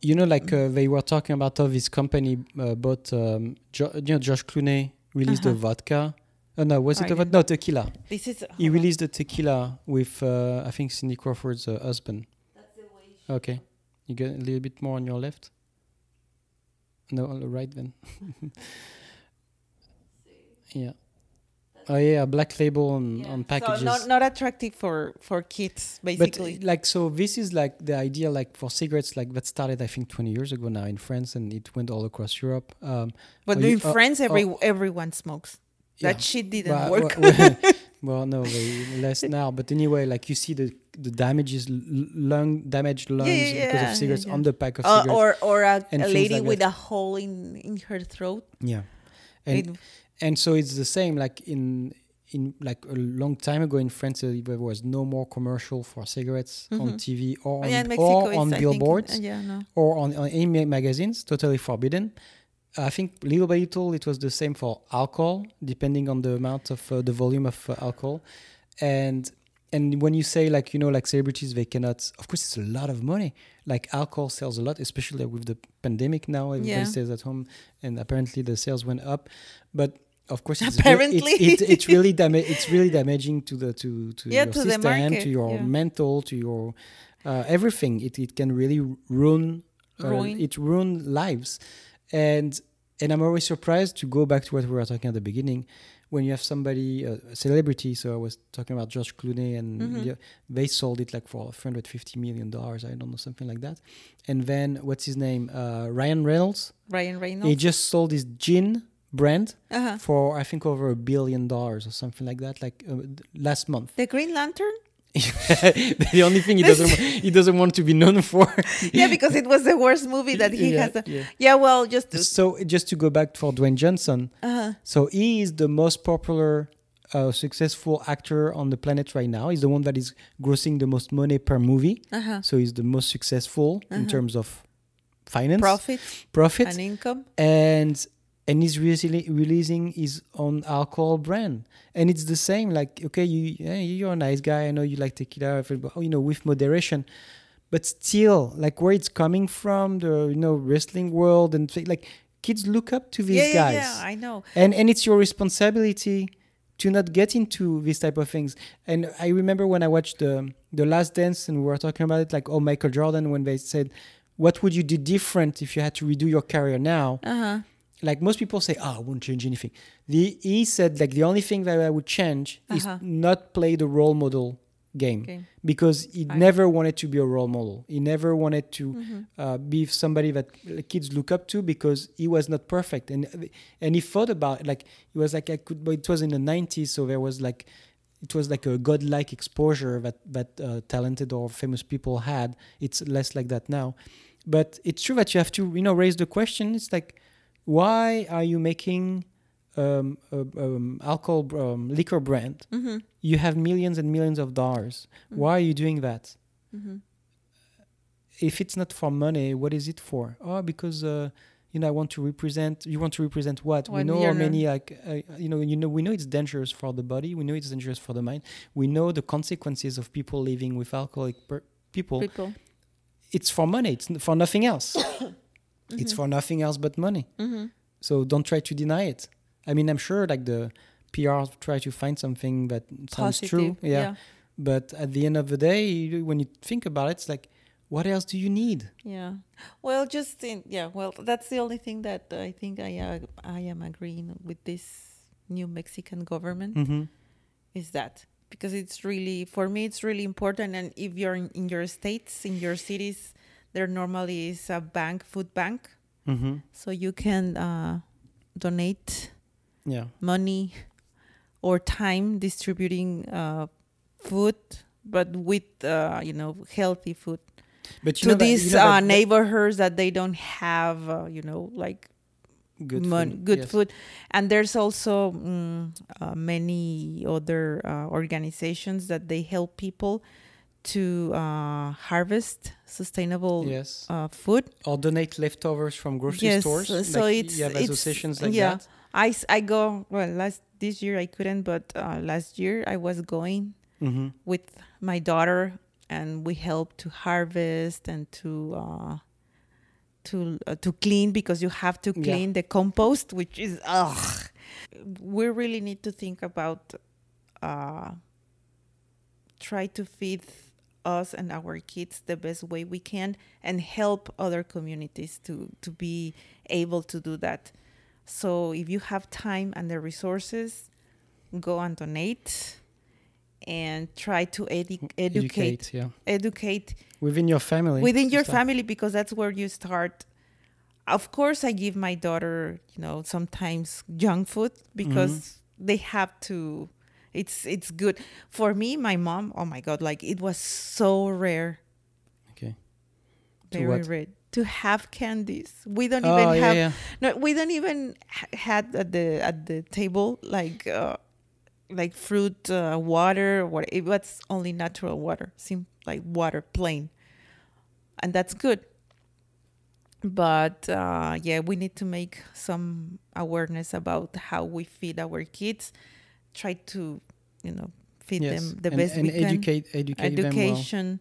You know, like uh, they were talking about how this company uh, bought, um, jo- you know, George Clooney released a Uh-huh. vodka. Oh no, was it I a vodka? No, tequila. This is He on. released a tequila with, uh, I think, Cindy Crawford's uh, husband. Okay. You get a little bit more on your left? No, on the right then. yeah. Oh yeah, black label on, on packages. So not not attractive for for kids but basically. uh, like so this is like the idea like for cigarettes like that started I think 20 years ago now in France and it went all across Europe. Um, But Oh, you- in oh, France, every oh. everyone smokes. yeah. That shit didn't Well, work. Well, well, no, less now. But anyway, like you see the the damages, lung damaged lungs yeah, because yeah, of cigarettes yeah. on the pack of Uh, cigarettes. or or a, a lady like with that. a hole in in her throat. yeah, and It- and so it's the same. Like in in like a long time ago in France, there was no more commercial for cigarettes on Mhm. TV or on, yeah, Mexico, or on think, billboards. uh, yeah, no. or on, on any magazines, totally forbidden. I think little by little it was the same for alcohol, depending on the amount of uh, the volume of uh, alcohol, and and when you say like you know like celebrities they cannot, of course it's a lot of money. Like alcohol sells a lot, especially with the pandemic now. Everybody Yeah. stays at home, and apparently the sales went up, but. Of course, it's Apparently. it's, it's, it's really dama- it's really damaging to the to to Yeah, your to system, to your yeah. mental, to your uh, everything. It it can really ruin uh, Ruin. it ruined lives and and i'm always surprised to go back to what we were talking at the beginning when you have somebody uh, a celebrity so i was talking about george clooney and Mhm. the- they sold it like for 350 million dollars i don't know something like that and then what's his name uh, ryan reynolds Ryan Reynolds. he just sold his gin brand uh-huh. for i think over a billion dollars or something like that like uh, last month The Green Lantern. the only thing he doesn't he doesn't want to be known for Yeah, because it was the worst movie that he Yeah, has. A, yeah. yeah, well, just to, so just to go back for Dwayne Johnson, uh-huh. so he is the most popular, uh, successful actor on the planet right now. He's the one that is grossing the most money per movie. Uh-huh. So he's the most successful in Uh-huh. terms of finance, profit profit, and income. and and he's really releasing his own alcohol brand. And it's the same. Like, okay, you yeah, you're a nice guy. I know you like tequila, but you know, with moderation. But still, like where it's coming from, the you know wrestling world and like kids look up to these yeah, guys yeah, yeah, I know. and and it's your responsibility to not get into these type of things and i remember when i watched the the last dance and we were talking about it like oh michael jordan when they said what would you do different if you had to redo your career now Uh-huh. Like most people say oh i won't change anything. The he said like the only thing that i would change is Uh-huh. not play the role model game Okay. because he I- never wanted to be a role model. He never wanted to Mhm. uh, be somebody that kids look up to because he was not perfect. And and he thought about it, like he was like I could but it was in the 90s so there was like it was like a godlike exposure that that uh, talented or famous people had. It's less like that now. But it's true that you have to you know raise the question. It's like why are you making um, a, um, alcohol um, liquor brand Mhm. you have millions and millions of dollars why are you doing that Mhm. if it's not for money, what is it for? Oh, because uh, you know I want to represent. You want to represent what? we know how many like uh, you know you know we know it's dangerous for the body. We know it's dangerous for the mind. We know the consequences of people living with alcoholic per- people. People. It's for money. It's n- for nothing else. It's for nothing else but money. Mm-hmm. So don't try to deny it. I mean, I'm sure like the PR try to find something that sounds true. Positive. Yeah. But at the end of the day, when you think about it, it's like, what else do you need? Yeah. Well, just in, yeah. Well, that's the only thing that I think I uh, I am agreeing with this new Mexican government Mm-hmm. is that because it's really for me it's really important and if you're in, in your states in your cities there normally is a bank food bank Mm-hmm. so you can uh, donate Yeah. money or time distributing uh, food but with uh, you know healthy food to know that- these you know uh, that- neighborhoods that they don't have uh, you know like good mon- food, good yes. food and there's also mm, uh, many other uh, organizations that they help people to uh, harvest sustainable Yes. uh, food Or donate leftovers from grocery yes stores. so like it's you have it's- associations like yeah that. I, I go well last this year i couldn't but uh, last year i was going Mm-hmm. with my daughter and we helped to harvest and to uh, to uh, to clean because you have to Yeah. clean the compost, which is ugh. We really need to think about uh, try to feed us and our kids the best way we can and help other communities to to be able to do that. So if you have time and the resources, go and donate and try to edu- educate yeah educate within your family within your start. family because that's where you start of course i give my daughter you know sometimes junk food because Mm-hmm. they have to it's it's good. For me my mom oh my god like it was so rare. Okay. To very what? rare. To have candies. We don't oh even yeah have yeah. no we don't even ha- had at the at the table like uh like fruit uh, water what it was only natural water seemed like water plain. And that's good. But uh yeah we need to make some awareness about how we feed our kids try to you know feed yes. them the and, best and we can. educate educate them well. Education.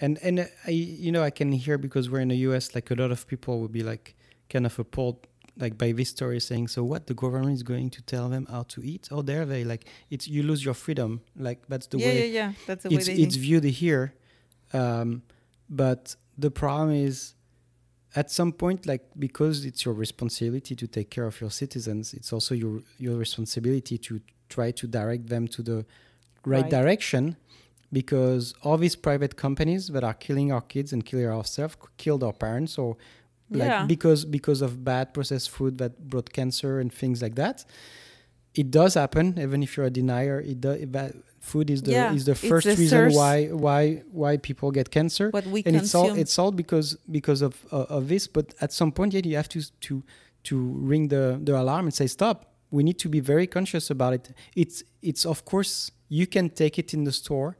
And and uh, I you know I can hear because we're in the US like a lot of people will be like kind of appalled like by this story saying so what? The government is going to tell them how to eat? Oh there they? Like it's you lose your freedom. Like that's the yeah way yeah yeah. That's the way it's they it's think. viewed here. Um but the problem is at some point like because it's your responsibility to take care of your citizens it's also your your responsibility to try to direct them to the right, Right. direction because all these private companies that are killing our kids and killing ourselves killed our parents or like Yeah. because because of bad processed food that brought cancer and things like that it does happen even if you're a denier it does that food is the Yeah, is the first the reason source. why why why people get cancer what we and it's all it's all because because of uh, of this but at some point yeah, you have to to to ring the the alarm and say stop we need to be very conscious about it. It's it's of course you can take it in the store.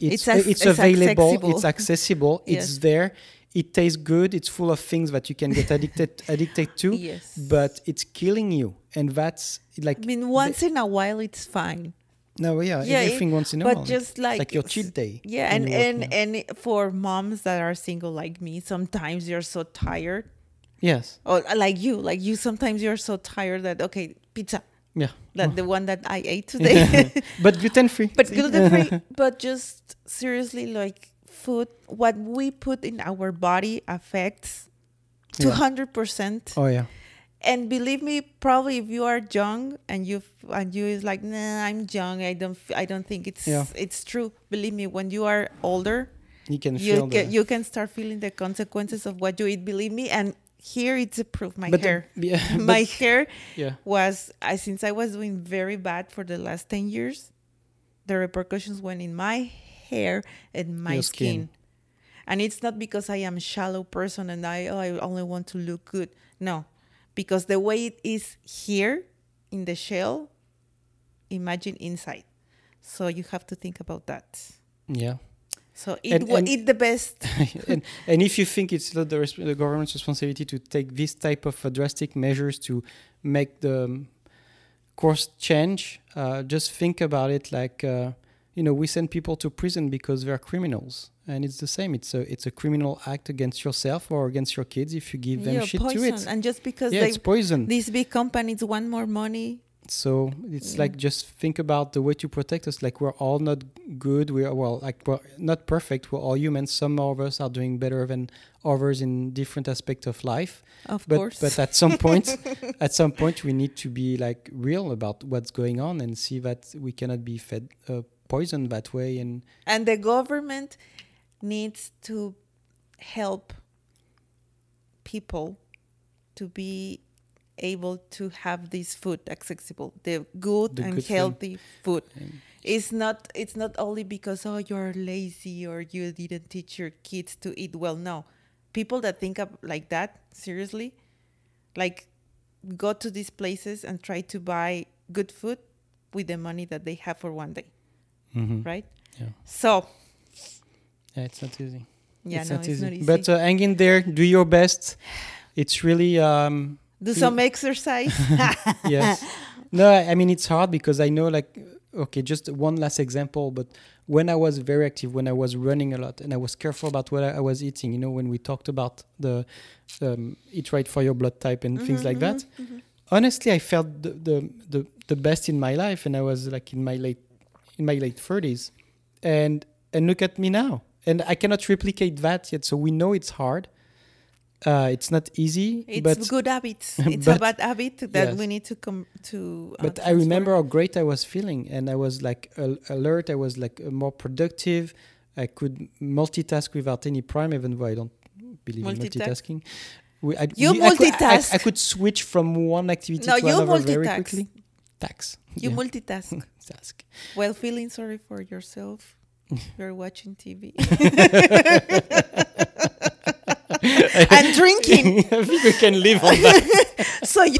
It's It's ac- it's, it's available accessible. it's accessible. it's there. It tastes good it's full of things that you can get addicted addicted to yes. but it's killing you and that's like I mean, once in a while it's fine, no yeah, Yeah, it- everything once in a while. but just like, it's like your cheat day Yeah, and and and for moms that are single like me, sometimes you're so tired, yes. Or uh, like you, like you. Sometimes you're so tired that okay, pizza, yeah. That the one that I ate today, but gluten free but gluten free. But just seriously, like food, what we put in our body affects two hundred percent. oh yeah. And believe me probably if you are young and you and you is like nah i'm young i don't i don't think it's Yeah. it's true. Believe me when you are older you can you feel can you can start feeling the consequences of what you eat. Believe me and here it's a proof my but the- hair. yeah, my but- hair yeah. was I since i was doing very bad for the last 10 years the repercussions went in my hair and my skin. skin. and it's not because i am a shallow person and i oh, i only want to look good. No because the way it is here in the shell imagine inside. So you have to think about that. Yeah so eat, And- and- eat the best and and if you think it's not the, res- the government's responsibility to take this type of uh, drastic measures to make the um, course change, uh, just think about it like uh, you know we send people to prison because they're criminals, and it's the same. It's a it's a criminal act against yourself or against your kids if you give them yeah, shit poison. to it. and just because Yeah, they it's poison. these big companies want more money So it's Yeah. like just think about the way to protect us. Like we're all not good. We are well, like we're not perfect. We're all humans. Some of us are doing better than others in different aspects of life. of But course but at some point, at some point, we need to be like real about what's going on and see that we cannot be fed uh, poison that way. And and the government needs to help people to be able to have this food accessible the good The and good healthy food And- it's not it's not only because oh you're lazy or you didn't teach your kids to eat well no people that think of like that seriously like go to these places and try to buy good food with the money that they have for one day Mhm. right Yeah. so yeah, it's not easy. yeah it's no not it's easy. not easy But uh, hang in there. Do your best. It's really um, do some exercise yes. No, I mean it's hard because I know like okay, just one last example, but when I was very active, when I was running a lot, and I was careful about what I, was eating, you know, when we talked about the um, eat right for your blood type and things like mm-hmm, that, mm-hmm, mm-hmm. honestly, I felt the, the the the best in my life, and I was like in my late in my late thirties, and and look at me now, and I cannot replicate that yet. So we know it's hard. Uh, it's not easy, It's but good habits. It's a bad habit that yes. we need to come to. uh, but I remember how great I was feeling, and I was like al- alert. I was like more productive. I could multitask without any problem, even though I don't believe in multitasking. We, I, You I could- I- multitask. I, could switch from one activity No, to another very quickly. Tax. You Yeah. multitask Task. while feeling sorry for yourself. You're watching TV and drinking. I think we can live on that. so you